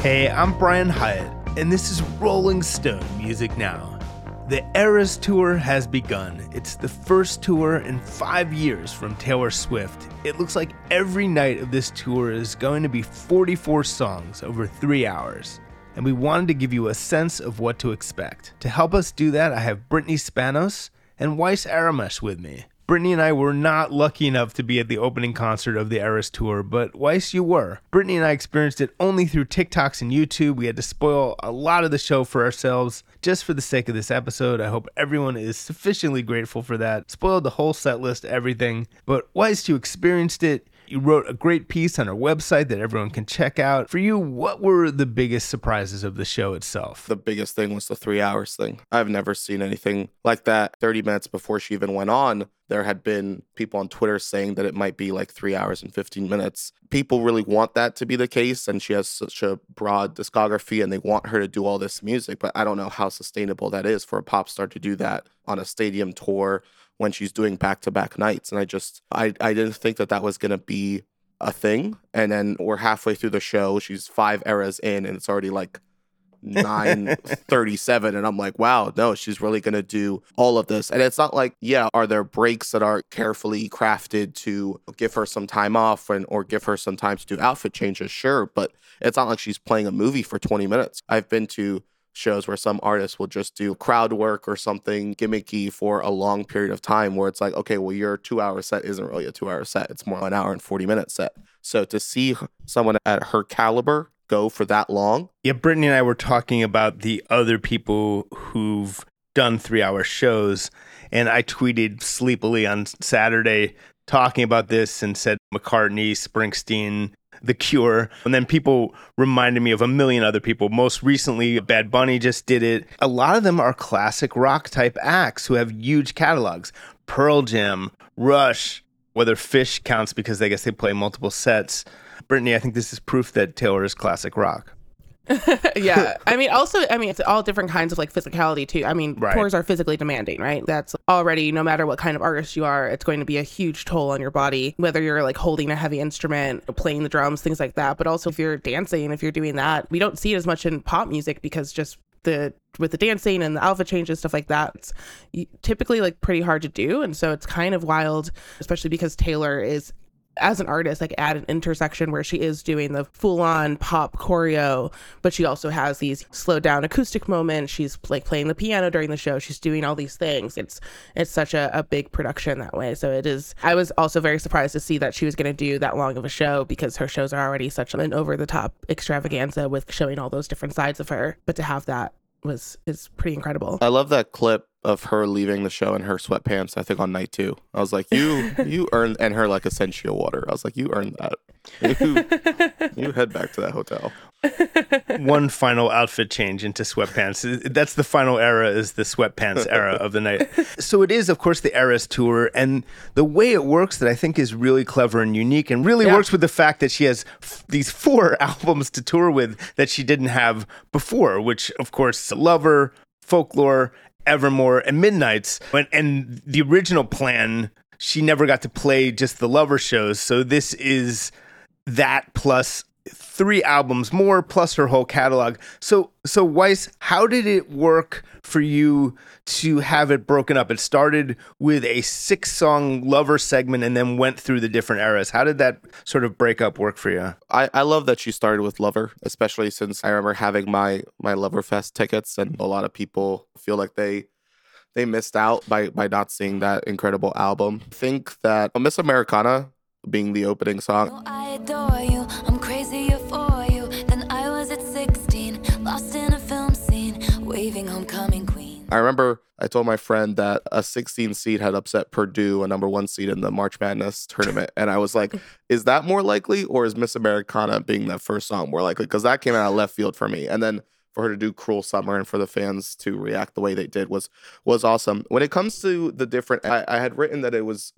Hey, I'm Brian Hiatt, and this is Rolling Stone Music Now. The Eras Tour has begun. It's the first tour in five years from Taylor Swift. It looks like every night of this tour is going to be 44 songs over three hours. And we wanted to give you a sense of what to expect. To help us do that, I have Brittany Spanos and Waiss Aramesh with me. Brittany and I were not lucky enough to be at the opening concert of the Eras tour, but Waiss, you were. Brittany and I experienced it only through TikToks and YouTube. We had to spoil a lot of the show for ourselves just for the sake of this episode. I hope everyone is sufficiently grateful for that. Spoiled the whole set list, everything. But Waiss, you experienced it. You wrote a great piece on our website that everyone can check out. For you, what were the biggest surprises of the show itself? The biggest thing was the three hours thing. I've never seen anything like that. 30 minutes before she even went on, there had been people on Twitter saying that it might be like three hours and 15 minutes. People really want that to be the case, and she has such a broad discography and they want her to do all this music, but I don't know how sustainable that is for a pop star to do that on a stadium tour when she's doing back to back nights. And I just, I, I didn't think that that was going to be a thing. And then we're halfway through the show. She's five eras in and it's already like 937 and i'm like wow no she's really gonna do all of this and it's not like yeah are there breaks that are carefully crafted to give her some time off and or give her some time to do outfit changes sure but it's not like she's playing a movie for 20 minutes i've been to shows where some artists will just do crowd work or something gimmicky for a long period of time where it's like, okay, well, your two hour set isn't really a two hour set. It's more an hour and 40 minute set. So to see someone at her caliber go for that long. Yeah, Brittany and I were talking about the other people who've done three hour shows. And I tweeted sleepily on Saturday talking about this and said McCartney, Springsteen, the Cure. And then people reminded me of a million other people. Most recently, Bad Bunny just did it. A lot of them are classic rock type acts who have huge catalogs. Pearl Jam, Rush, whether Phish counts because I guess they play multiple sets. Brittany, I think this is proof that Taylor is classic rock. yeah. I mean, also, I mean, it's all different kinds of like physicality too. I mean, Right. tours are physically demanding, right? That's already, no matter what kind of artist you are, it's going to be a huge toll on your body, whether you're like holding a heavy instrument, playing the drums, things like that. But also, if you're dancing, if you're doing that, we don't see it as much in pop music because just the with the dancing and the alpha changes stuff like that it's typically like pretty hard to do and so it's kind of wild especially because taylor is as an artist like at an intersection where she is doing the full on pop choreo but she also has these slowed down acoustic moments. She's like playing the piano during the show. She's doing all these things. It's it's such a, a big production that way. So it is i was also very surprised to see that she was going to do that long of a show because her shows are already such an over the top extravaganza with showing all those different sides of her. But to have that was is pretty incredible I love that clip of her leaving the show in her sweatpants, I think on night two. I was like, you you earned and her like essential water. I was like, you earned that. You, you head back to that hotel. One final outfit change into sweatpants. That's the final era is the sweatpants era of the night. So it is, of course, the Eras tour. And the way it works that I think is really clever and unique and really Yeah. works with the fact that she has f- these four albums to tour with that she didn't have before, which, of course, Lover, Folklore, Evermore, and Midnights. And, and the original plan, she never got to play just the Lover shows. So this is that plus three albums more plus her whole catalog. So so Waiss, how did it work for you to have it broken up? It started with a six song lover segment and then went through the different eras. How did that sort of breakup work for you? I, I love that she started with Lover, especially since I remember having my my Loverfest tickets, and a lot of people feel like they they missed out by by not seeing that incredible album. I think that Miss Americana being the opening song, I I remember I told my friend that a 16 seed had upset Purdue, a number one seed in the March Madness tournament. And I was like, is that more likely or is Miss Americana being that first song more likely? Because that came out of left field for me. And then for her to do Cruel Summer and for the fans to react the way they did was was awesome. When it comes to the different I, I had written that it was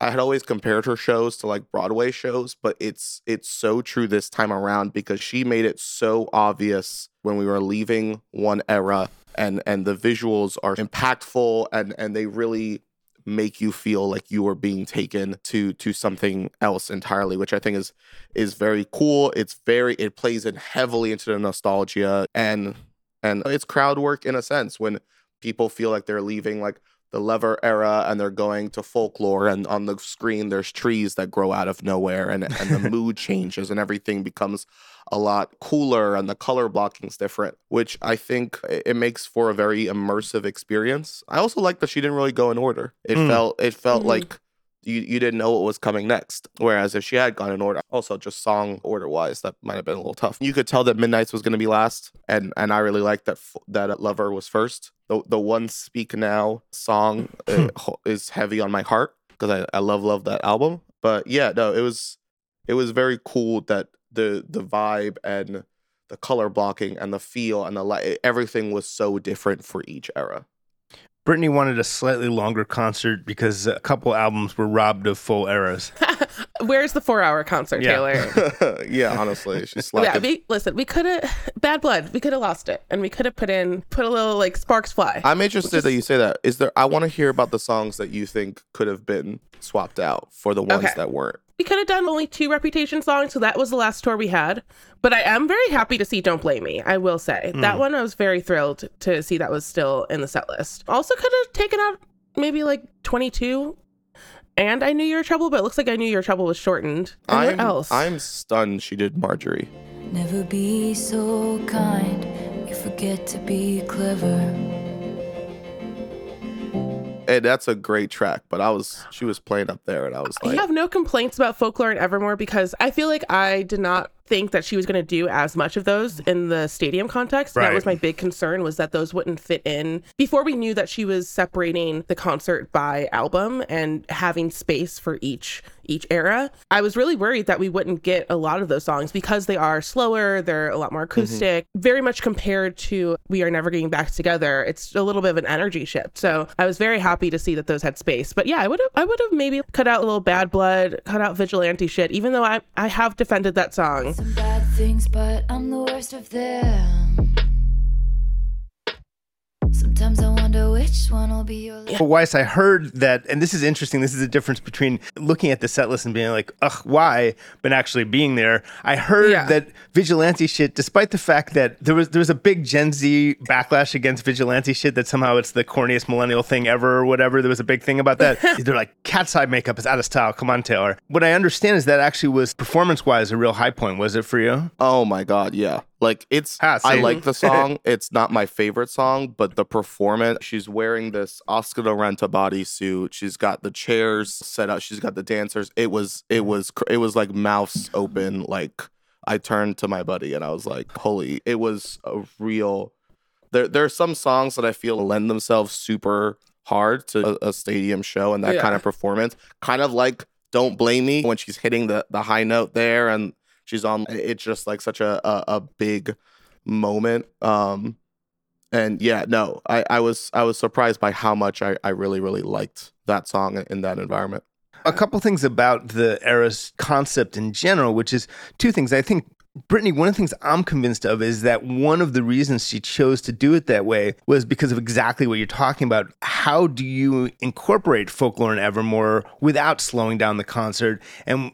I had always compared her shows to like Broadway shows, but it's it's so true this time around because she made it so obvious when we were leaving one era and and the visuals are impactful and and they really make you feel like you are being taken to to something else entirely which i think is is very cool. It's very it plays in heavily into the nostalgia and and it's crowd work in a sense when people feel like they're leaving like the lever era and they're going to folklore and on the screen there's trees that grow out of nowhere and, and the mood changes and everything becomes a lot cooler and the color blocking's different which i think it makes for a very immersive experience i also like that she didn't really go in order it Mm. felt it felt Mhm. like you, you didn't know what was coming next. Whereas if she had gone in order, also just song order wise, that might have been a little tough. You could tell that Midnight's was going to be last, and and I really liked that f- that Lover was first. The the one Speak Now song is heavy on my heart because I, I love love that album. But yeah, no, it was it was very cool that the the vibe and the color blocking and the feel and the light everything was so different for each era. Brittany wanted a slightly longer concert because a couple albums were robbed of full eras. Where's the four hour concert, Yeah. Taylor? yeah, honestly, she's yeah, we, listen, we could have bad blood. We could have lost it, and we could have put in put a little like sparks fly. I'm interested that you say that. Is there? I want to hear about the songs that you think could have been swapped out for the ones Okay. that weren't. We could have done only two reputation songs, so that was the last tour we had. But I am very happy to see "Don't Blame Me." I will say hmm. that one I was very thrilled to see that was still in the set list. Also, could have taken out maybe like 22. And I knew your trouble, but it looks like I knew your trouble was shortened. And I'm what else? I'm stunned she did Marjorie. Never be so kind. You forget to be clever. And that's a great track, but I was she was playing up there, and I was like I have no complaints about folklore and Evermore because I feel like I did not think that she was going to do as much of those in the stadium context. That was my big concern was that those wouldn't fit in. Before we knew that she was separating the concert by album and having space for each each era, I was really worried that we wouldn't get a lot of those songs because they are slower, they're a lot more mm-hmm. acoustic, very much compared to We Are Never Getting Back Together. It's a little bit of an energy shift. So I was very happy to see that those had space. But yeah, I would have I would have maybe cut out a little bad blood, cut out vigilante shit, even though I, I have defended that song. Some bad things, but I'm the worst of them. Sometimes I wonder which one will be your last. But Waiss, I heard that, and this is interesting. This is the difference between looking at the set list and being like, ugh, why? But actually being there. I heard Yeah. that vigilante shit, despite the fact that there was there was a big Gen Z backlash against vigilante shit, that somehow it's the corniest millennial thing ever or whatever. There was a big thing about that. They're like, cat's eye makeup is out of style. Come on, Taylor. What I understand is that actually was performance wise a real high point. Was it for you? oh my god, yeah. Like it's Ah, I like the song. it's not my favorite song, but the performance. She's wearing this Oscar de Renta bodysuit. She's got the chairs set up. She's got the dancers. It was it was it was like mouths open. Like I turned to my buddy and I was like, "Holy!" It was a real. There there are some songs that I feel lend themselves super hard to a, a stadium show and that Yeah. kind of performance. Kind of like "Don't Blame Me" when she's hitting the the high note there and she's on. It's just like such a a, a big moment. Um, and yeah, no, I, I was I was surprised by how much I, I really really liked that song in that environment. a couple things about the era's concept in general, which is two things. I think Brittany, one of the things I'm convinced of is that one of the reasons she chose to do it that way was because of exactly what you're talking about. How do you incorporate folklore and Evermore without slowing down the concert? And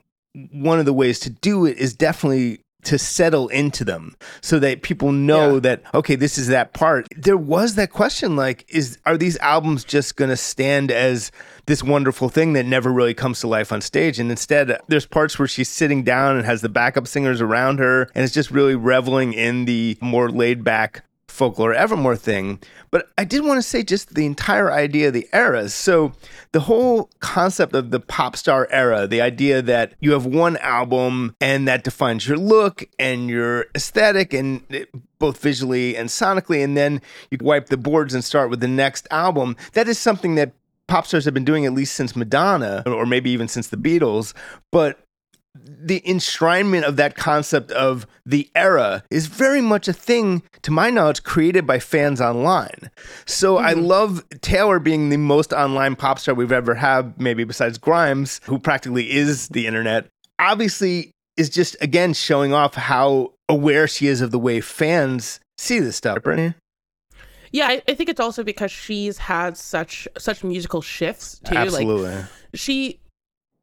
one of the ways to do it is definitely to settle into them so that people know Yeah. that okay this is that part there was that question like is are these albums just going to stand as this wonderful thing that never really comes to life on stage and instead there's parts where she's sitting down and has the backup singers around her and it's just really reveling in the more laid back folklore evermore thing but i did want to say just the entire idea of the eras so the whole concept of the pop star era the idea that you have one album and that defines your look and your aesthetic and eh, both visually and sonically, and then you wipe the boards and start with the next album. That is something that pop stars have been doing at least since Madonna, or maybe even since the Beatles. But the enshrinement of that concept of the era is very much a thing, to my knowledge, created by fans online. So I mm-hmm. love Taylor being the most online pop star we've ever had, maybe besides Grimes, who practically is the internet. Obviously, is just again showing off how aware she is of the way fans see this stuff. Brittany? Yeah, I, I think it's also because she's had such such musical shifts too. Like Absolutely. she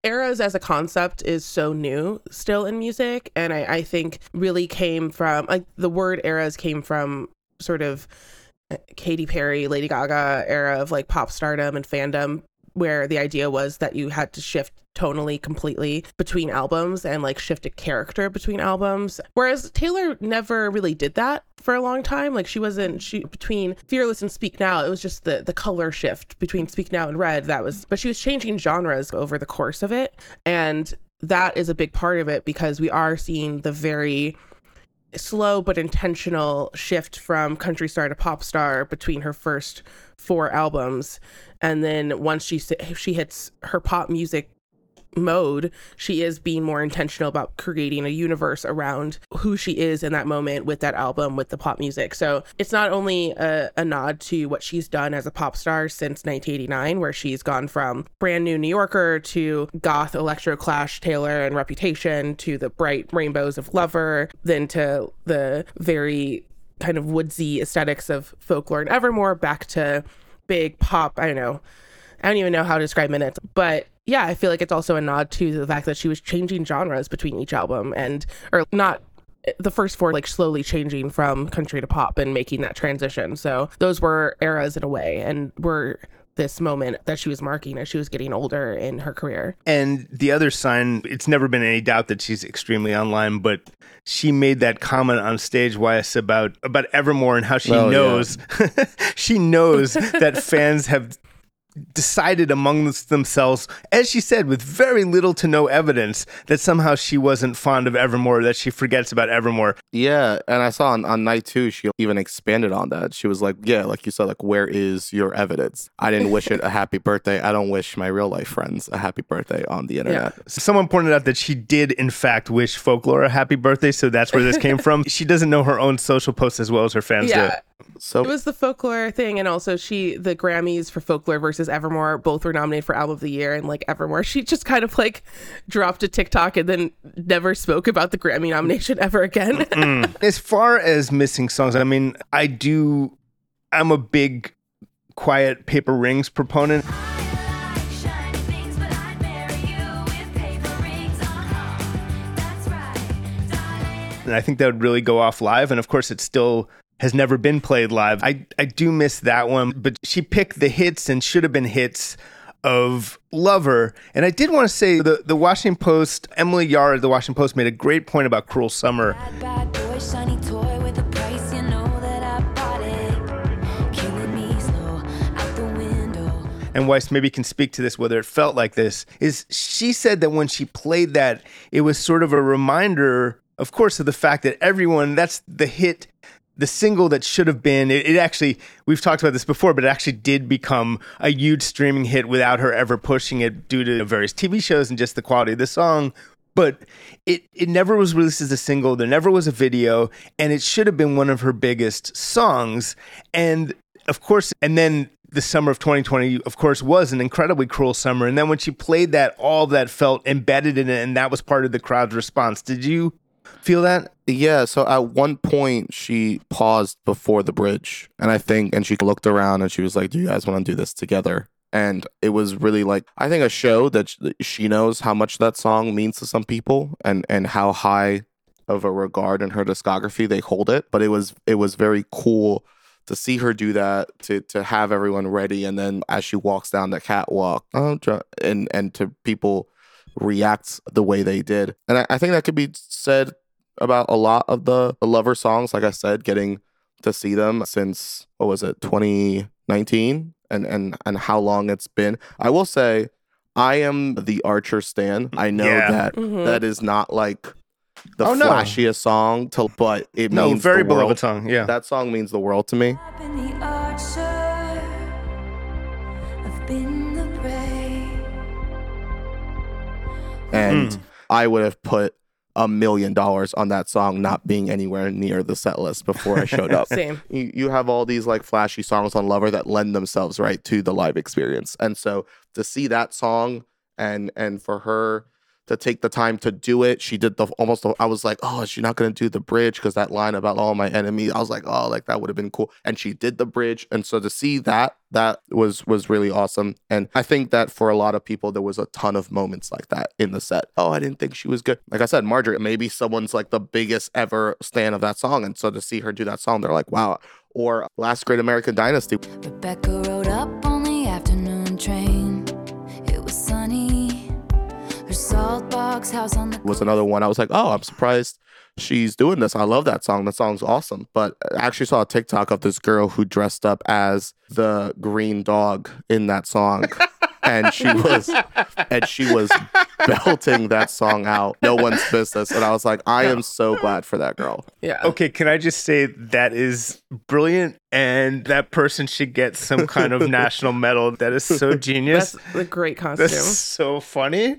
eras as a concept is so new still in music and I, I think really came from like the word eras came from sort of uh, Katy Perry, Lady Gaga era of like pop stardom and fandom where the idea was that you had to shift tonally completely between albums and like shift a character between albums. Whereas taylor never really did that for a long time. Like she wasn't she between fearless and speak now it was just the the color shift between speak now and red that was but she was changing genres over the course of it. And that is a big part of it because we are seeing the very slow but intentional shift from country star to pop star between her first four albums. And then once she she hits her pop music mode she is being more intentional about creating a universe around who she is in that moment with that album with the pop music. So it's not only a, a nod to what she's done as a pop star since 1989 where she's gone from brand new new yorker to goth electro clash taylor and reputation to the bright rainbows of lover then to the very kind of woodsy aesthetics of folklore and evermore back to big pop i don't know I don't even know how to describe Midnights, but yeah, I feel like it's also a nod to the fact that she was changing genres between each album and, or not the first four, like slowly changing from country to pop and making that transition. So those were eras in a way and were this moment that she was marking as she was getting older in her career. And the other sign, it's never been any doubt that she's extremely online, but she made that comment on stage, Wyatt, about about Evermore and how she yeah. knows she knows that fans have decided among themselves, as she said, with very little to no evidence, that somehow she wasn't fond of Evermore, that she forgets about Evermore. Yeah, and I saw on, on night two, she even expanded on that. She was like, Yeah, like you said, like, where is your evidence? I didn't wish it a happy birthday. I don't wish my real life friends a happy birthday on the internet. Someone pointed out that she did, in fact, wish Folklore a happy birthday, so that's where this came from. She doesn't know her own social posts as well as her fans do. So It was the folklore thing, and also she the Grammys for folklore versus Evermore both were nominated for album of the year, and like Evermore, she just kind of like dropped a TikTok and then never spoke about the Grammy nomination ever again. As far as missing songs, I mean, I do. I'm a big Quiet Paper Rings proponent. Shiny things, but I'd marry you with paper rings. That's right, darling. and I think that would really go off live. And of course, it's still has never been played live. I, I do miss that one, but she picked the hits and should have been hits of Lover. And I did want to say the, the Washington Post, Emily Yahr, of the Washington Post, made a great point about Cruel Summer. Bad, bad boy, shiny toy with a price. You know that I bought it. Killing me slow out the window. and Waiss maybe can speak to this, whether it felt like this, is she said that when she played that, it was sort of a reminder, of course, of the fact that everyone, that's the hit, the single that should have been, it, it actually, we've talked about this before, but it actually did become a huge streaming hit without her ever pushing it due to various TV shows and just the quality of the song. But it, it never was released as a single. There never was a video, and it should have been one of her biggest songs. And of course, and then the summer of 2020, of course, was an incredibly cruel summer. And then when she played that, all that felt embedded in it, and that was part of the crowd's response. Did you feel that? Yeah, so at one point she paused before the bridge, and I think, and she looked around and she was like, "Do you guys want to do this together?" And it was really like I think a show that she knows how much that song means to some people, and and how high of a regard in her discography they hold it. But it was it was very cool to see her do that, to to have everyone ready, and then as she walks down the catwalk, oh, and and to people react the way they did, and I, I think that could be said about a lot of the, the lover songs like i said getting to see them since what was it 2019 and and and how long it's been i will say i am the archer stan i know Yeah. that Mhm. that is not like the Oh, no. flashiest song to but it No, means very the world. beloved song. Yeah. That song means the world to me. I've been the archer. I've been the prey. And Hmm. I would have put a million dollars on that song not being anywhere near the set list before I showed up. Same. you, you have all these like flashy songs on Lover that lend themselves right to the live experience. And so to see that song and and for her to take the time to do it, she did the almost. I was like, oh, is she not to do the bridge? Because that line about all my enemies, I was like, oh, like that would have been cool. And she did the bridge, and so to see that, that was was really awesome. And I think that for a lot of people, there was a ton of moments like that in the set. Oh, I didn't think she was good. Like I said, Margaret, maybe someone's like the biggest ever stan of that song, and so to see her do that song, they're like, wow. Or Last Great American Dynasty, Rebecca rode up on the afternoon was another one. I was like, oh, I'm surprised she's doing this. I love that song. That song's awesome. But I actually saw a TikTok of this girl who dressed up as the green dog in that song. and she was and she was belting that song out. No one's business. And I was like, I am so glad for that girl. Yeah. Okay, can I just say that is brilliant and that person should get some kind of national medal. That is so genius. That's a great costume. That's so funny.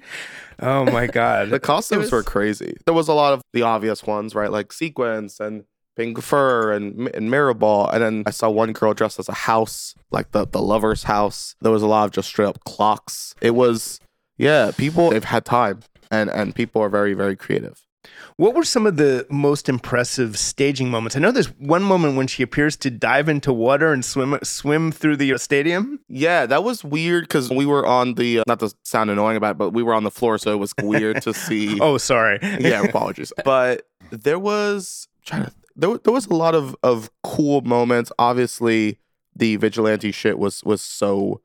Oh my god. The costumes was- were crazy. There was a lot of the obvious ones, right? Like sequins and pink fur and, and Mirrorball. And then I saw one girl dressed as a house, like the, the lover's house. There was a lot of just straight up clocks. It was, yeah, people, they've had time and, and people are very, very creative. What were some of the most impressive staging moments? I know there's one moment when she appears to dive into water and swim swim through the stadium. Yeah, that was weird because we were on the, uh, not to sound annoying about it, but we were on the floor. So it was weird to see. Oh, sorry. yeah, apologies. But there was trying to there, there was a lot of of cool moments. Obviously, the vigilante shit was was so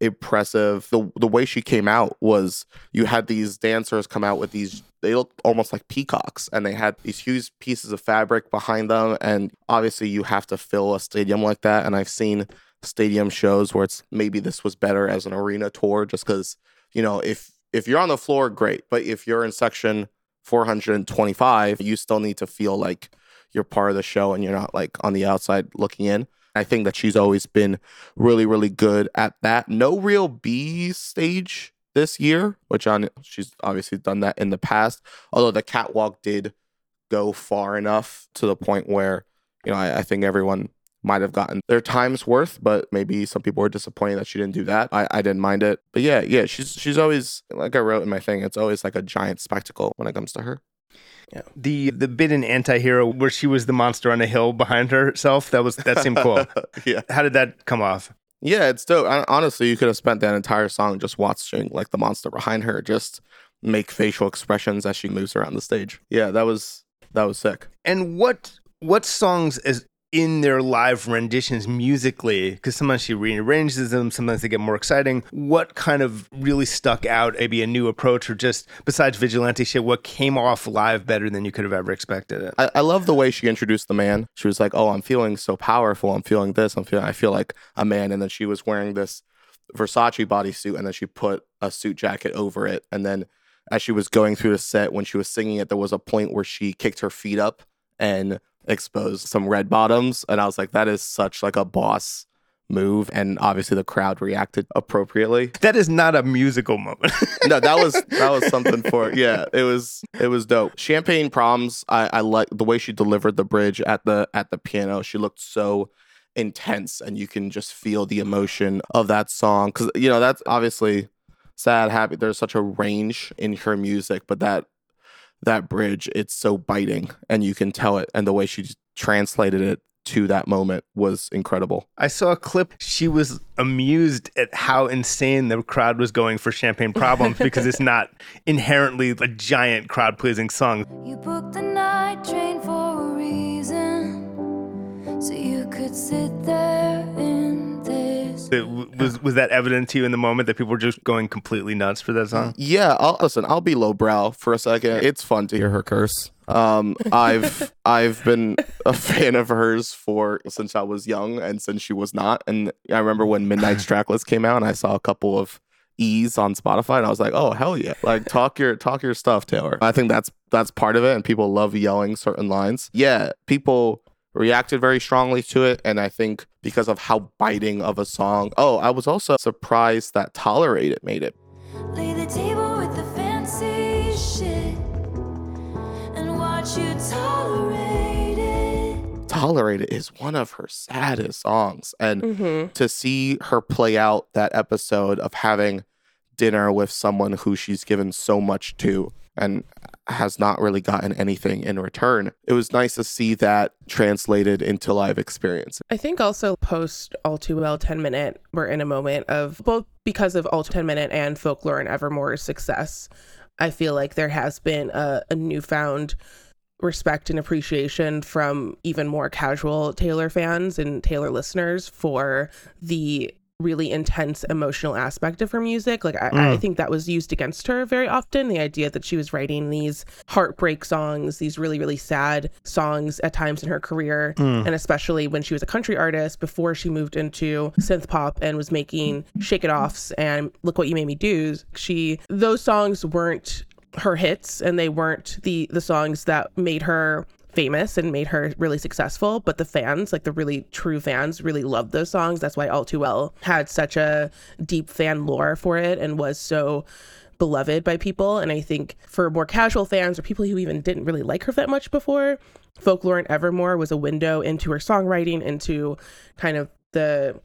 impressive. The the way she came out was you had these dancers come out with these they looked almost like peacocks and they had these huge pieces of fabric behind them and obviously you have to fill a stadium like that and I've seen stadium shows where it's maybe this was better as an arena tour just cuz you know if if you're on the floor great but if you're in section 425 you still need to feel like you're part of the show and you're not like on the outside looking in I think that she's always been really, really good at that. No real B stage this year, which on she's obviously done that in the past. Although the catwalk did go far enough to the point where, you know, I, I think everyone might have gotten their time's worth, but maybe some people were disappointed that she didn't do that. I, I didn't mind it. But yeah, yeah, she's she's always like I wrote in my thing, it's always like a giant spectacle when it comes to her. The the bit in Antihero where she was the monster on a hill behind herself. That was that seemed cool. yeah. How did that come off? Yeah, it's dope. Hon- Honestly, you could have spent that entire song just watching like the monster behind her just make facial expressions as she moves around the stage. Yeah, that was that was sick. And what what songs is in their live renditions musically? Because sometimes she rearranges them, sometimes they get more exciting. What kind of really stuck out? Maybe a new approach, or just besides vigilante shit, what came off live better than you could have ever expected it? I, I love the way she introduced the man. She was like, "Oh, I'm feeling so powerful. I'm feeling this. I'm feeling. I feel like a man." And then she was wearing this Versace bodysuit, and then she put a suit jacket over it. And then as she was going through the set, when she was singing it, there was a point where she kicked her feet up and exposed some red bottoms, and I was like, "That is such like a boss." move and obviously the crowd reacted appropriately That is not a musical moment. no, that was that was something for yeah. It was it was dope. Champagne Problems. I I like the way she delivered the bridge at the at the piano. She looked so intense, and you can just feel the emotion of that song. Because you know that's obviously sad, happy. There's such a range in her music, but that that bridge, it's so biting, and you can tell it. And the way she translated it to that moment was incredible. I saw a clip. She was amused at how insane the crowd was going for Champagne Problems because it's not inherently a giant crowd pleasing song. You booked the night train for a reason, so you could sit there in w- was was that evident to you in the moment that people were just going completely nuts for that song? Yeah, I'll, listen. I'll be lowbrow for a second. It's fun to hear her curse. Um, I've I've been a fan of hers for since I was young and since she was not. And I remember when Midnight's Tracklist came out, and I saw a couple of ease on Spotify, and I was like, oh hell yeah! Like talk your talk your stuff, Taylor. I think that's that's part of it, and people love yelling certain lines. Yeah, people reacted very strongly to it, and I think because of how biting of a song. Oh, I was also surprised that Tolerate It made it. Lay the table with the fancy shit and watch you tolerate it. Tolerate It is one of her saddest songs, and Mm-hmm. to see her play out that episode of having dinner with someone who she's given so much to and has not really gotten anything in return. It was nice to see that translated into live experience. I think also post All Too Well 10 Minute, we're in a moment of both because of All 10 Minute and Folklore and Evermore's success. I feel like there has been a, a newfound respect and appreciation from even more casual Taylor fans and Taylor listeners for the really intense emotional aspect of her music. Like, I, I mm. think that was used against her very often. The idea that she was writing these heartbreak songs, these really, really sad songs at times in her career, mm. and especially when she was a country artist before she moved into synth pop and was making Shake It Offs and Look What You Made Me Do. She, those songs weren't her hits and they weren't the the songs that made her famous and made her really successful but the fans like the really true fans really loved those songs. That's why all too well had such a deep fan lore for it and was so beloved by people. And i think for more casual fans or people who even didn't really like her that much before folklore and evermore was a window into her songwriting into kind of the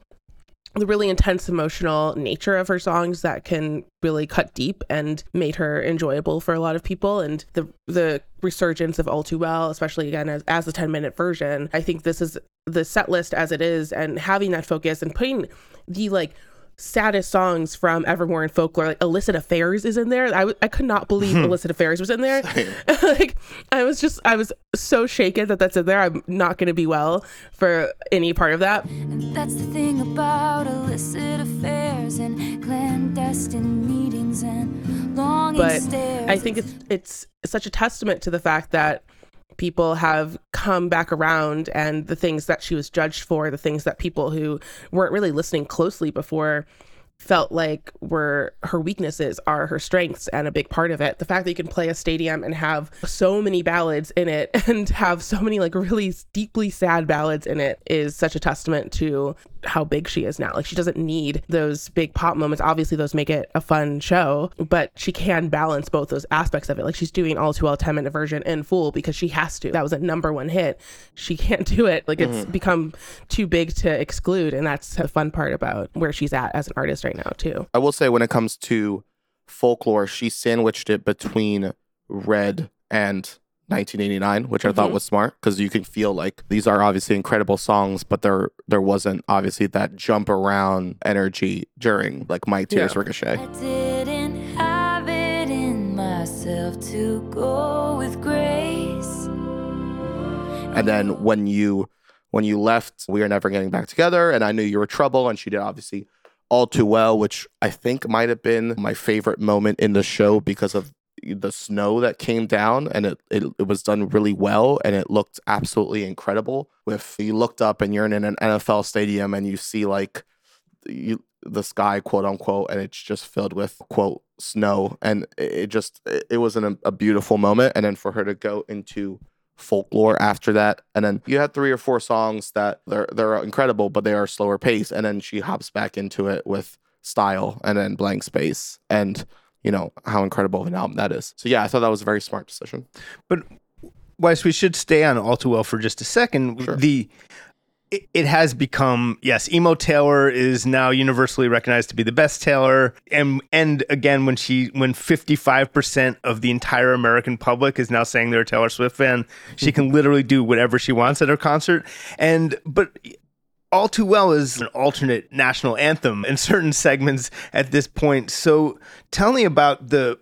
the really intense emotional nature of her songs that can really cut deep and made her enjoyable for a lot of people. And the the resurgence of all too well especially again as, as a 10 minute version i think this is the set list as it is and having that focus and putting the like saddest songs from Evermore and Folklore. Like Illicit Affairs is in there. I, w- I could not believe hmm. Illicit Affairs was in there. like I was just I was so shaken that that's in there. I'm not going to be well for any part of that. And that's the thing about illicit affairs and clandestine meetings and longing but stares. I think it's it's such a testament to the fact that people have come back around and the things that she was judged for, the things that people who weren't really listening closely before felt like were her weaknesses are her strengths and a big part of it. The fact that you can play a stadium and have so many ballads in it and have so many like really deeply sad ballads in it is such a testament to how big she is now. Like she doesn't need those big pop moments. Obviously those make it a fun show, but she can balance both those aspects of it. Like she's doing all too well 10 minute version in full because she has to. That was a number one hit. She can't do it. Like it's mm-hmm. become too big to exclude. And that's the fun part about where she's at as an artist right now too. I will say when it comes to folklore, she sandwiched it between Red and 1989, which I thought mm-hmm. was smart because you can feel like these are obviously incredible songs, but there there wasn't obviously that jump around energy during like My Tears Yeah. Ricochet. I didn't have it in myself to go with grace. And then when you when you left, we are never getting back together, and I knew you were trouble, and she did obviously all too well, which I think might have been my favorite moment in the show because of the snow that came down and it, it, it was done really well and it looked absolutely incredible. With you looked up and you're in an NFL stadium and you see like you the sky quote unquote and it's just filled with quote snow and it, just it, it was an, a beautiful moment. And then for her to go into folklore after that and then you had three or four songs that they're they're incredible but they are slower pace. And then she hops back into it with style and then blank space. And you know how incredible of an album that is so yeah i thought that was a very smart decision But Waiss, we should stay on All Too Well for just a second. Sure. The it, it has become yes, emo Taylor is now universally recognized to be the best Taylor, and and again when she when fifty five percent of the entire American public is now saying they're a Taylor Swift fan, she can literally do whatever she wants at her concert. And but all Too Well is an alternate national anthem in certain segments at this point. So tell me about the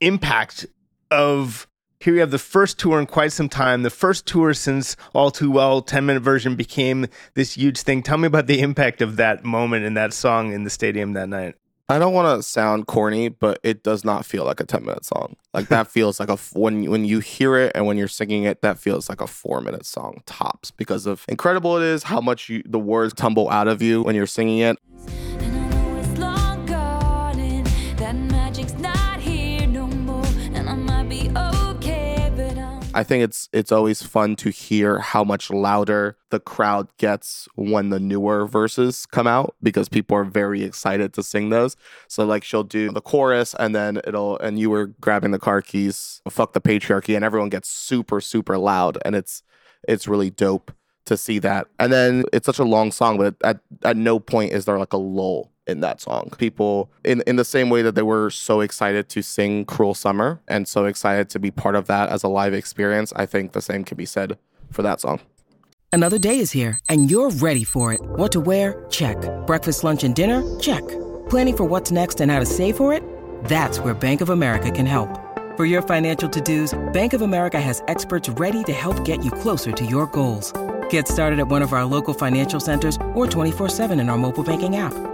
impact of here you have the first tour in quite some time, the first tour since All Too Well 10 minute version became this huge thing. Tell me about the impact of that moment and that song in the stadium that night. I don't want to sound corny, but it does not feel like a 10 minute song. Like that feels like a when when you hear it and when you're singing it, that feels like a 4 minute song tops because of incredible it is how much you the words tumble out of you when you're singing it. I think it's it's always fun to hear how much louder the crowd gets when the newer verses come out because people are very excited to sing those. So like she'll do the chorus and then it'll and you were grabbing the car keys, fuck the patriarchy, and everyone gets super super loud and it's it's really dope to see that. And then it's such a long song, but at, at no point is there like a lull in that song. People in in the same way that they were so excited to sing Cruel Summer and so excited to be part of that as a live experience, I think the same can be said for that song. Another day is here, and you're ready for it. What to wear? Check. Breakfast, lunch, and dinner? Check. Planning for what's next and how to save for it? That's where Bank of America can help. For your financial to-dos, Bank of America has experts ready to help get you closer to your goals. Get started at one of our local financial centers or 24-7 in our mobile banking app.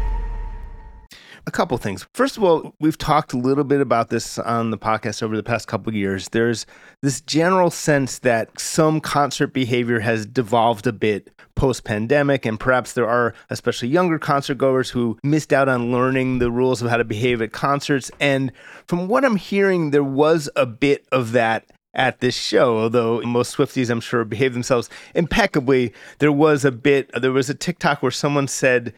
A couple things. First of all, we've talked a little bit about this on the podcast over the past couple of years. There's this general sense that some concert behavior has devolved a bit post pandemic, and perhaps there are especially younger concert goers who missed out on learning the rules of how to behave at concerts. And from what I'm hearing, there was a bit of that at this show, although most Swifties, I'm sure, behave themselves impeccably. There was a bit, there was a TikTok where someone said,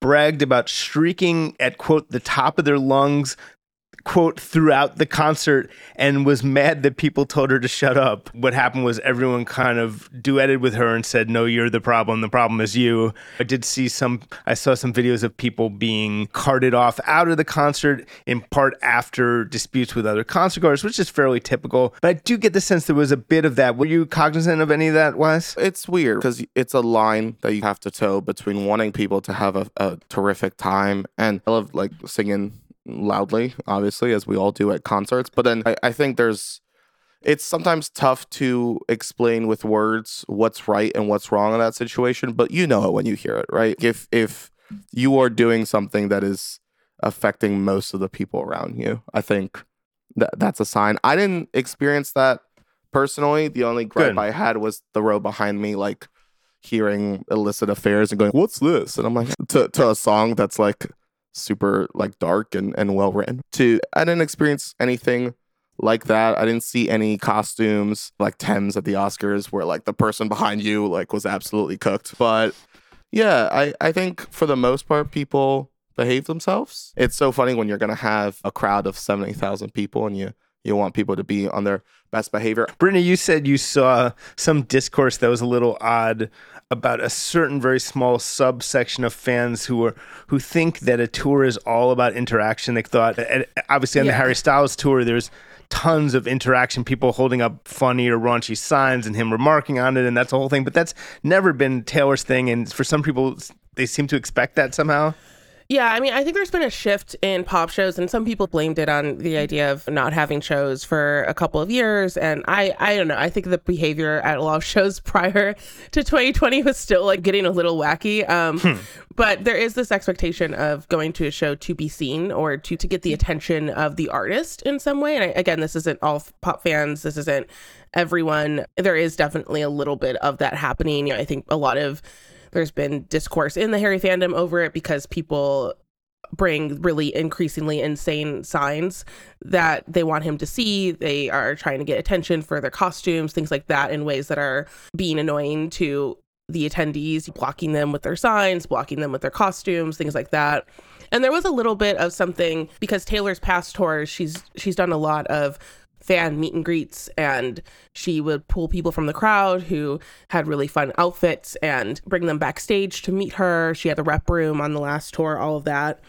bragged about streaking at quote the top of their lungs quote throughout the concert and was mad that people told her to shut up. What happened was everyone kind of duetted with her and said, "No, you're the problem. The problem is you." I did see some I saw some videos of people being carted off out of the concert in part after disputes with other concert goers, which is fairly typical. But I do get the sense there was a bit of that. Were you cognizant of any of that, Wes? It's weird because it's a line that you have to toe between wanting people to have a, a terrific time and I love like singing loudly, obviously, as we all do at concerts. But then I, I think there's it's sometimes tough to explain with words what's right and what's wrong in that situation, but you know it when you hear it, right? If if you are doing something that is affecting most of the people around you, I think that that's a sign. I didn't experience that personally. The only gripe Good. I had was the row behind me, like hearing illicit affairs and going, "What's this?" And I'm like, to to a song that's like super like dark and and well written. To I didn't experience anything like that. I didn't see any costumes like Thames at the Oscars where like the person behind you like was absolutely cooked. But yeah, I I think for the most part people behave themselves. It's so funny when you're gonna have a crowd of seventy thousand people and you you want people to be on their best behavior. Brittany, you said you saw some discourse that was a little odd about a certain very small subsection of fans who are who think that a tour is all about interaction. They thought, obviously on the Harry Styles tour, there's tons of interaction, people holding up funny or raunchy signs and him remarking on it, and that's the whole thing. But that's never been Taylor's thing, and for some people, they seem to expect that somehow. Yeah, I mean, I think there's been a shift in pop shows, and some people blamed it on the mm-hmm. idea of not having shows for a couple of years. And I, I don't know. I think the behavior at a lot of shows prior to 2020 was still like getting a little wacky. Um, hmm. But there is this expectation of going to a show to be seen or to to get the mm-hmm. attention of the artist in some way. And I, again, this isn't all pop fans. This isn't everyone. There is definitely a little bit of that happening. You know, I think a lot of there's been discourse in the Harry fandom over it because people bring really increasingly insane signs that they want him to see. They are trying to get attention for their costumes, things like that, in ways that are being annoying to the attendees, blocking them with their signs, blocking them with their costumes, things like that. And there was a little bit of something because Taylor's past tours, she's she's done a lot of fan meet and greets and she would pull people from the crowd who had really fun outfits and bring them backstage to meet her. She had the rep room on the last tour, all of that.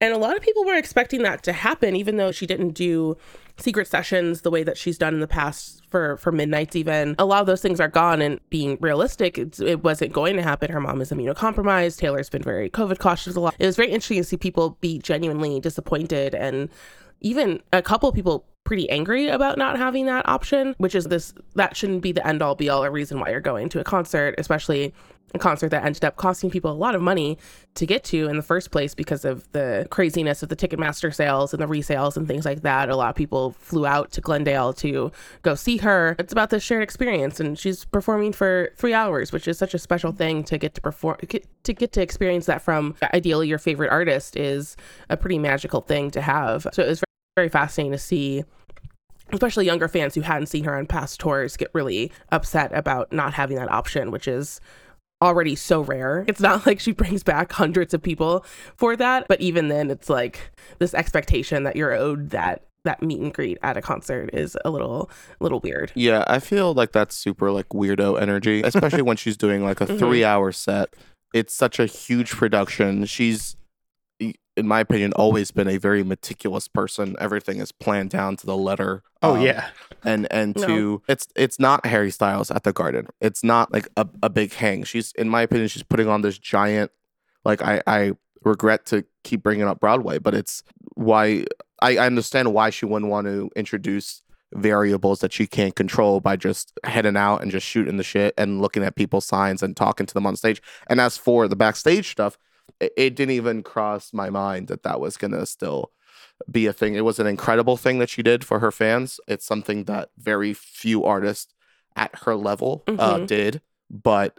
And a lot of people were expecting that to happen, even though she didn't do secret sessions the way that she's done in the past for for midnights even a lot of those things are gone and being realistic it wasn't going to happen her mom is immunocompromised taylor's been very covid cautious a lot it was very interesting to see people be genuinely disappointed and even a couple people pretty angry about not having that option which is this that shouldn't be the end all be all a reason why you're going to a concert especially a concert that ended up costing people a lot of money to get to in the first place because of the craziness of the Ticketmaster sales and the resales and things like that. A lot of people flew out to Glendale to go see her. It's about this shared experience, and she's performing for three hours, which is such a special thing to get to perform, get, to get to experience that from ideally your favorite artist is a pretty magical thing to have. So it was very, fascinating to see especially younger fans who hadn't seen her on past tours get really upset about not having that option, which is already so rare. It's not like she brings back hundreds of people for that, but even then it's like this expectation that you're owed that that meet and greet at a concert is a little little weird. Yeah, I feel like that's super like weirdo energy, especially when she's doing like a Mhm. 3-hour set. It's such a huge production. She's in my opinion always been a very meticulous person. Everything is planned down to the letter. Oh, Um, yeah. and and No. to it's it's not Harry Styles at the Garden. It's not like a, a big hang. She's in my opinion, she's putting on this giant. Like I I regret to keep bringing up Broadway, but it's why I, I understand why she wouldn't want to introduce variables that she can't control by just heading out and just shooting the shit and looking at people's signs and talking to them on stage. And as for the backstage stuff, it, it didn't even cross my mind that that was gonna still be a thing. It was an incredible thing that she did for her fans. It's something that very few artists at her level uh, Mhm. did. But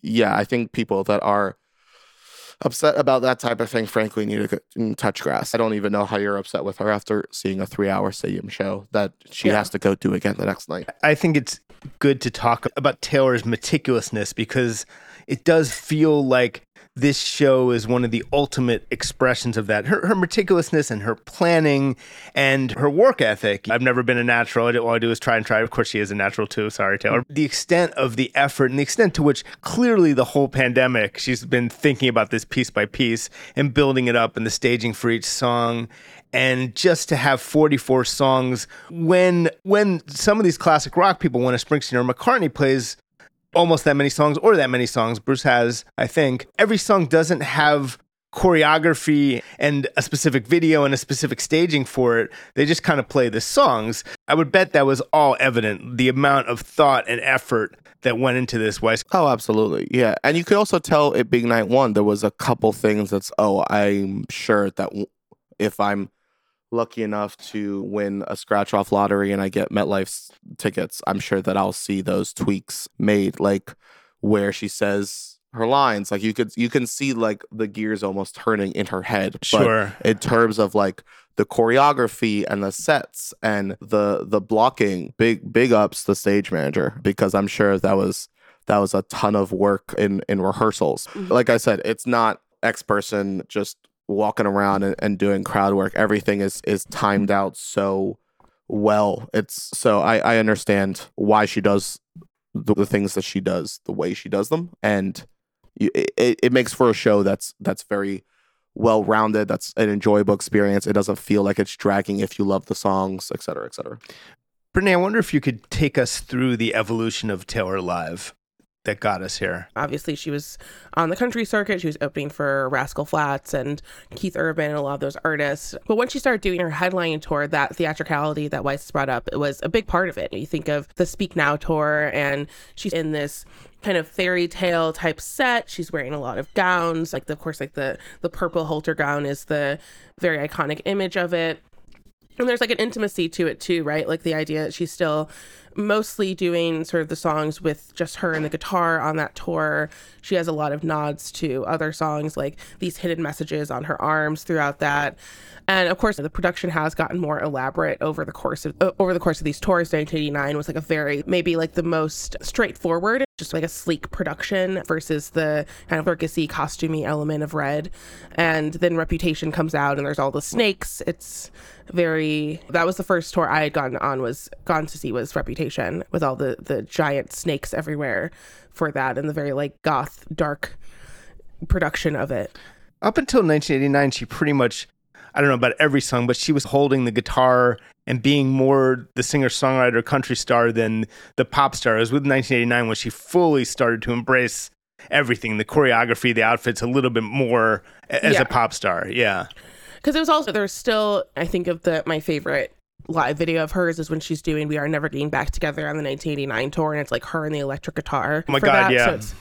yeah, I think people that are upset about that type of thing, frankly, need to mm, touch grass. I don't even know how you're upset with her after seeing a three hour stadium show that she Yeah. has to go do again the next night. I think it's good to talk about Taylor's meticulousness because it does feel like this show is one of the ultimate expressions of that. Her, her meticulousness and her planning and her work ethic. I've never been a natural. I do- All I do is try and try. Of course, she is a natural too. Sorry, Taylor. Mm-hmm. The extent of the effort and the extent to which clearly the whole pandemic, she's been thinking about this piece by piece and building it up and the staging for each song and just to have 44 songs when when some of these classic rock people when a Springsteen or McCartney plays almost that many songs or that many songs Bruce has I think every song doesn't have choreography and a specific video and a specific staging for it they just kind of play the songs I would bet that was all evident the amount of thought and effort that went into this was Oh, absolutely. Yeah. And you could also tell it being night one, there was a couple things that's, oh, I'm sure that if I'm lucky enough to win a scratch off lottery and I get MetLife's tickets, I'm sure that I'll see those tweaks made, like where she says her lines. Like you could, you can see like the gears almost turning in her head. But Sure. in terms of like the choreography and the sets and the the blocking big big ups the stage manager because i'm sure that was that was a ton of work in in rehearsals mm-hmm. like i said it's not x person just walking around and, and doing crowd work everything is is timed out so well it's so i i understand why she does the, the things that she does the way she does them and you, it, it makes for a show that's that's very well rounded. That's an enjoyable experience. It doesn't feel like it's dragging if you love the songs, et cetera, et cetera. Brittany I wonder if you could take us through the evolution of Taylor Live that got us here Obviously, she was on the country circuit. She was opening for Rascal Flatts and Keith Urban and a lot of those artists. But when she started doing her headlining tour, that theatricality that Waiss brought up, it was a big part of it. You think of the Speak Now tour, and she's in this kind of fairy tale type set. She's wearing a lot of gowns, like the, of course, like the the purple halter gown is the very iconic image of it. And there's like an intimacy to it too, right? Like the idea that she's still mostly doing sort of the songs with just her and the guitar on that tour. She has a lot of nods to other songs, like these hidden messages on her arms throughout that. And of course, the production has gotten more elaborate over the course of uh, over the course of these tours. 1989 was like a very maybe like the most straightforward, just like a sleek production versus the kind of circusy, costumey element of Red. And then Reputation comes out, and there's all the snakes. It's very that was the first tour I had gone on was gone to see was Reputation with all the the giant snakes everywhere for that and the very like goth dark production of it. Up until 1989, she pretty much, I don't know about every song, but she was holding the guitar and being more the singer songwriter country star than the pop star. It was with 1989 when she fully started to embrace everything the choreography, the outfits a little bit more as Yeah. a pop star. Yeah. because it was also there's still I think of the my favorite live video of hers is when she's doing We Are Never Getting Back Together on the 1989 tour, and it's like her and the electric guitar. Oh my for God, that. yeah. So it's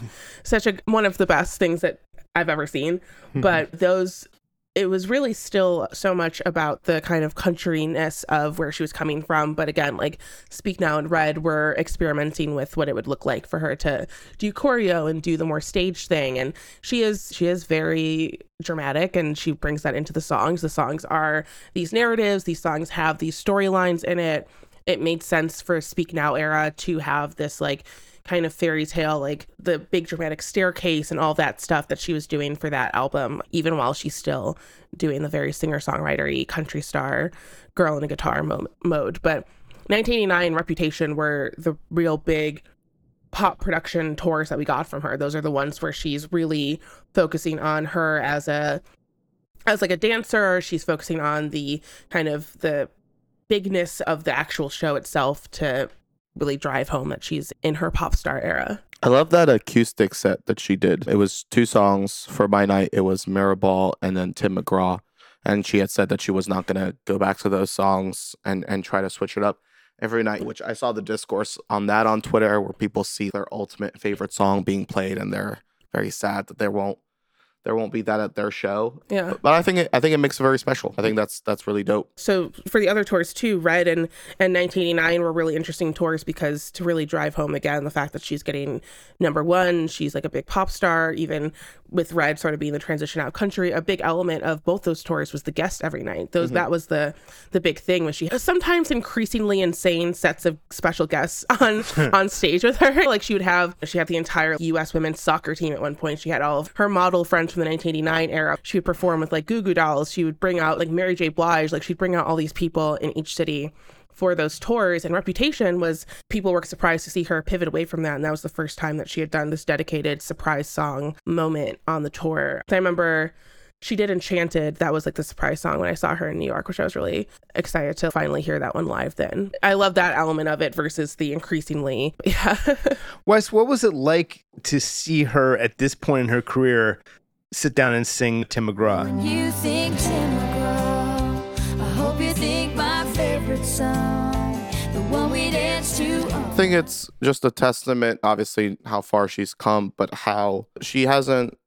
such a one of the best things that I've ever seen. Hmm. But those. It was really still so much about the kind of countryness of where she was coming from. But again, like Speak Now and Red were experimenting with what it would look like for her to do choreo and do the more stage thing. And she is she is very dramatic and she brings that into the songs. The songs are these narratives, these songs have these storylines in it. It made sense for Speak Now era to have this like kind of fairy tale, like the big dramatic staircase and all that stuff that she was doing for that album, even while she's still doing the very singer songwritery country star girl in a guitar mo- mode. But 1989 Reputation were the real big pop production tours that we got from her. Those are the ones where she's really focusing on her as a as like a dancer. She's focusing on the kind of the bigness of the actual show itself to really drive home that she's in her pop star era. I love that acoustic set that she did. It was two songs for my night. It was Mirrorball and then Tim McGraw. And she had said that she was not going to go back to those songs and, and try to switch it up every night, which I saw the discourse on that on Twitter where people see their ultimate favorite song being played and they're very sad that they won't there won't be that at their show. Yeah. But I think it, I think it makes it very special. I think that's that's really dope. so for the other tours too, Red and and 1989 were really interesting tours because to really drive home again the fact that she's getting number one, she's like a big pop star. Even with Red sort of being the transition out country, a big element of both those tours was the guest every night. Those mm-hmm. that was the the big thing was she sometimes increasingly insane sets of special guests on on stage with her. Like she would have she had the entire U.S. women's soccer team at one point. She had all of her model friends from the 1989 era. She would perform with like Goo Goo Dolls. She would bring out like Mary J. Blige. Like she'd bring out all these people in each city for those tours and reputation was people were surprised to see her pivot away from that and that was the first time that she had done this dedicated surprise song moment on the tour. I remember she did enchanted. That was like the surprise song when i saw her in new york which i was really excited to finally hear that one live then. I love that element of it versus the increasingly yeah. Waiss, what was it like to see her at this point in her career sit down and sing Tim McGraw? When you think Tim McGraw, favorite song, the one we dance to. I think it's just a testament, obviously, how far she's come, but how she hasn't.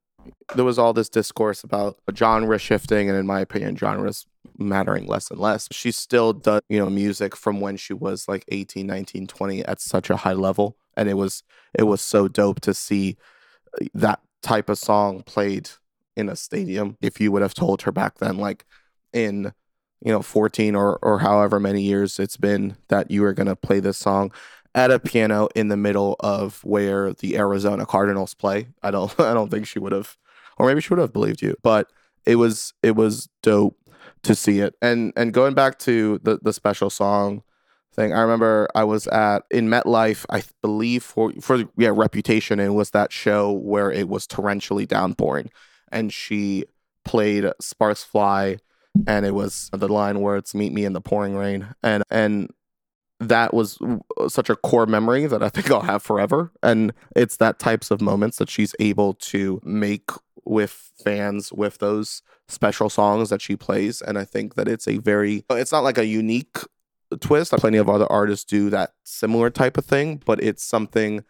There was all this discourse about genre shifting, and in my opinion, genres mattering less and less. She still does, you know, music from when she was like 18, 19, 20 at such a high level. And it was it was so dope to see uh, that type of song played in a stadium. If you would have told her back then, like in you know 14 or or however many years it's been that you were going to play this song at a piano in the middle of where the Arizona Cardinals play. I don't I don't think she would have or maybe she would have believed you, but it was it was dope to see it. And and going back to the the special song thing, I remember I was at in MetLife, I believe for for yeah, Reputation and it was that show where it was torrentially downpouring and she played Sparks Fly and it was the line where it's meet me in the pouring rain and and that was uh, such a core memory that I think I'll have forever and it's that types of moments that she's able to make with fans with those special songs that she plays and I think that it's a very it's not like a unique twist. Plenty of other artists do that similar type of thing but it's something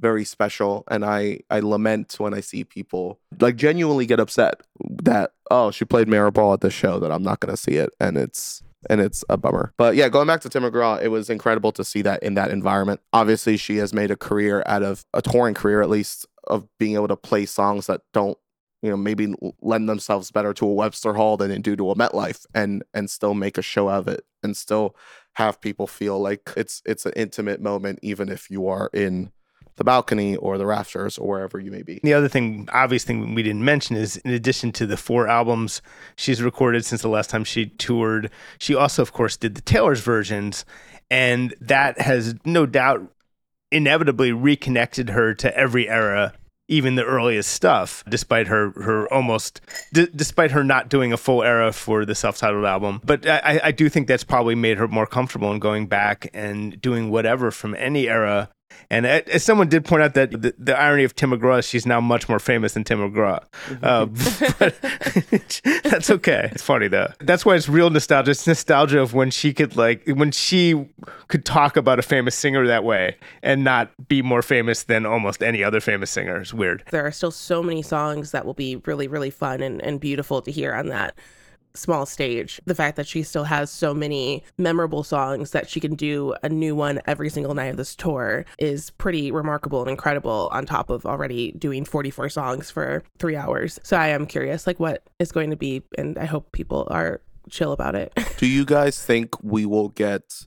very special and I I lament when I see people like genuinely get upset that oh she played Mirrorball at the show that I'm not to see it and it's and it's a bummer. But yeah, going back to Tim McGraw, it was incredible to see that in that environment. Obviously, she has made a career out of a touring career, at least, of being able to play songs that don't, you know, maybe lend themselves better to a Webster Hall than they do to a MetLife, and and still make a show of it, and still have people feel like it's it's an intimate moment, even if you are in the balcony or the rafters or wherever you may be. The other thing, obvious thing we didn't mention is in addition to the four albums she's recorded since the last time she toured, she also, of course, did the Taylor's versions. And that has no doubt inevitably reconnected her to every era, even the earliest stuff, despite her, her almost, d- despite her not doing a full era for the self titled album. But I, I do think that's probably made her more comfortable in going back and doing whatever from any era and as someone did point out that the, the irony of Tim McGraw is she's now much more famous than Tim McGraw. Uh, but that's okay. It's funny though. That's why it's real nostalgia. It's nostalgia of when she could like when she could talk about a famous singer that way and not be more famous than almost any other famous singer. It's weird. There are still so many songs that will be really, really fun and, and beautiful to hear on that small stage. The fact that she still has so many memorable songs that she can do a new one every single night of this tour is pretty remarkable and incredible on top of already doing 44 songs for 3 hours. So I am curious like what is going to be and I hope people are chill about it. Do you guys think we will get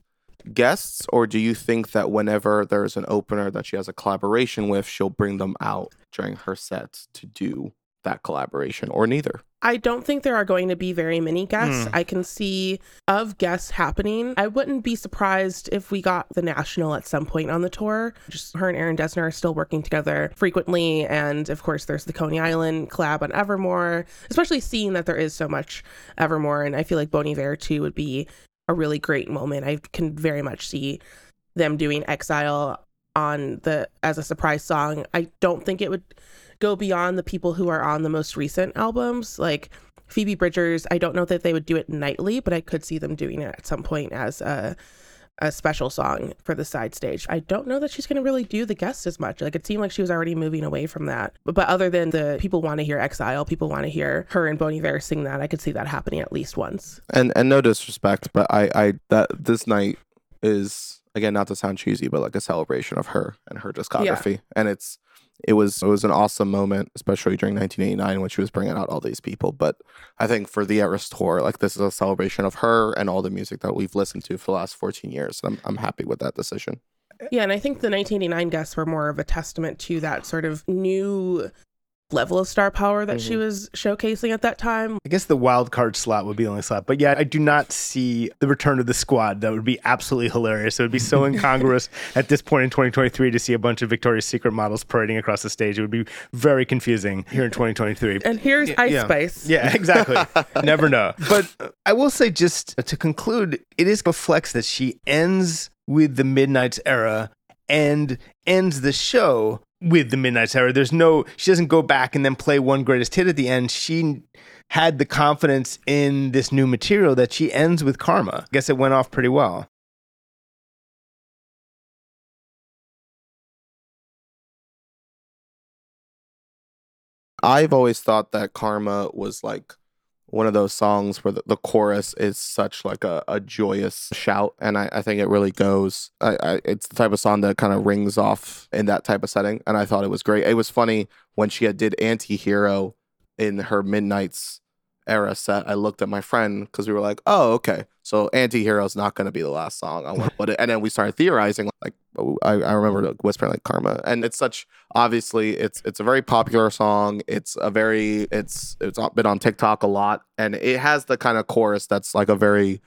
guests, or do you think that whenever there's an opener that she has a collaboration with, she'll bring them out during her set to do that collaboration, or neither? I don't think there are going to be very many guests. Hmm. I can see of guests happening. I wouldn't be surprised if we got the National at some point on the tour. Just her and Aaron Dessner are still working together frequently. And of course, there's the Coney Island collab on Evermore, especially seeing that there is so much Evermore. And I feel like Bon Iver too would be a really great moment. I can very much see them doing Exile on the as a surprise song. I don't think it would go beyond the people who are on the most recent albums like Phoebe Bridgers. I don't know that they would do it nightly, but I could see them doing it at some point as a a special song for the side stage. I don't know that she's going to really do the guests as much. Like it seemed like she was already moving away from that. But, but other than the people want to hear Exile, people want to hear her and Bon Iver sing that. I could see that happening at least once. And and no disrespect, but I I that this night is again not to sound cheesy, but like a celebration of her and her discography, and it's it was it was an awesome moment, especially during 1989 when she was bringing out all these people. But I think for the Eras tour, like this is a celebration of her and all the music that we've listened to for the last 14 years. I'm I'm happy with that decision. Yeah, and I think the 1989 guests were more of a testament to that sort of new level of star power that she mm-hmm. was showcasing at that time. I guess the wild card slot would be the only slot, but yeah, I do not see the return of the squad. That would be absolutely hilarious. It would be so incongruous at this point in 2023 to see a bunch of Victoria's Secret models parading across the stage. It would be very confusing here in 2023. And here's Ice yeah. Spice. Yeah, exactly. Never know. But I will say, just to conclude, it is a flex that she ends with the Midnights era and ends the show with the Midnights era. There's no, she doesn't go back and then play one greatest hit at the end. She had the confidence in this new material that she ends with Karma. I guess it went off pretty well. I've always thought that Karma was like one of those songs where the, the chorus is such like a, a joyous shout and I, I think it really goes I, I, it's the type of song that kind of rings off in that type of setting and i thought it was great. It was funny when she did anti-hero in her midnights era set i looked at my friend because we were like oh okay so anti-hero is not going to be the last song on what, what it, and then we started theorizing like I, I remember like, whispering like karma and it's such obviously it's it's a very popular song it's a very it's it's been on tiktok a lot and it has the kind of chorus that's like a very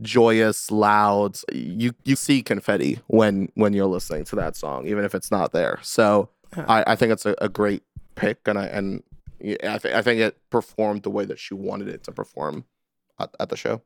joyous loud you you see confetti when when you're listening to that song even if it's not there so i i think it's a, a great pick and i and I, th- I think it performed the way that she wanted it to perform at, at the show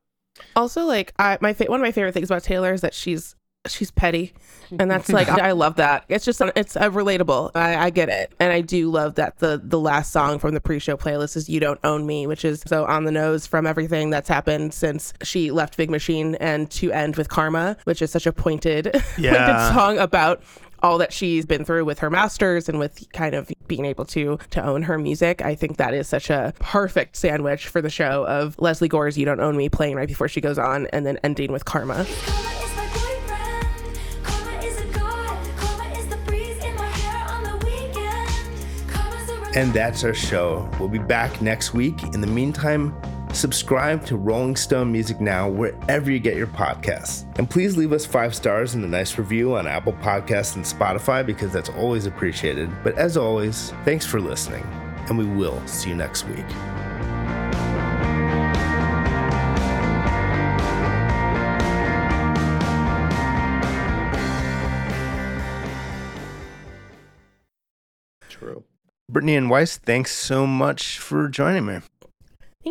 Also, like I, my fa- one of my favorite things about Taylor is that she's she's petty, and that's like I love that. It's just it's uh, relatable. I, I get it, and I do love that the the last song from the pre-show playlist is "You Don't Own Me," which is so on the nose from everything that's happened since she left Big Machine, and to end with "Karma," which is such a pointed Yeah. pointed song about all that she's been through with her masters and with kind of being able to to own her music. I think that is such a perfect sandwich for the show of Lesley Gore's "You Don't Own Me" playing right before she goes on, and then ending with Karma. Karma is my boyfriend. Karma is a god. Karma is the breeze in my hair on the weekend. Karma's a And that's our show. We'll be back next week. In the meantime, subscribe to Rolling Stone Music Now wherever you get your podcasts. And please leave us five stars and a nice review on Apple Podcasts and Spotify because that's always appreciated. But as always, thanks for listening, and we will see you next week. True. Brittany and Waiss, thanks so much for joining me.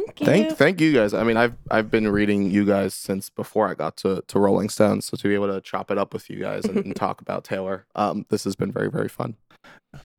Thank you. Thank thank you guys. I mean, I've I've been reading you guys since before I got to, to Rolling Stone. So to be able to chop it up with you guys and, and talk about Taylor, um, this has been very very fun.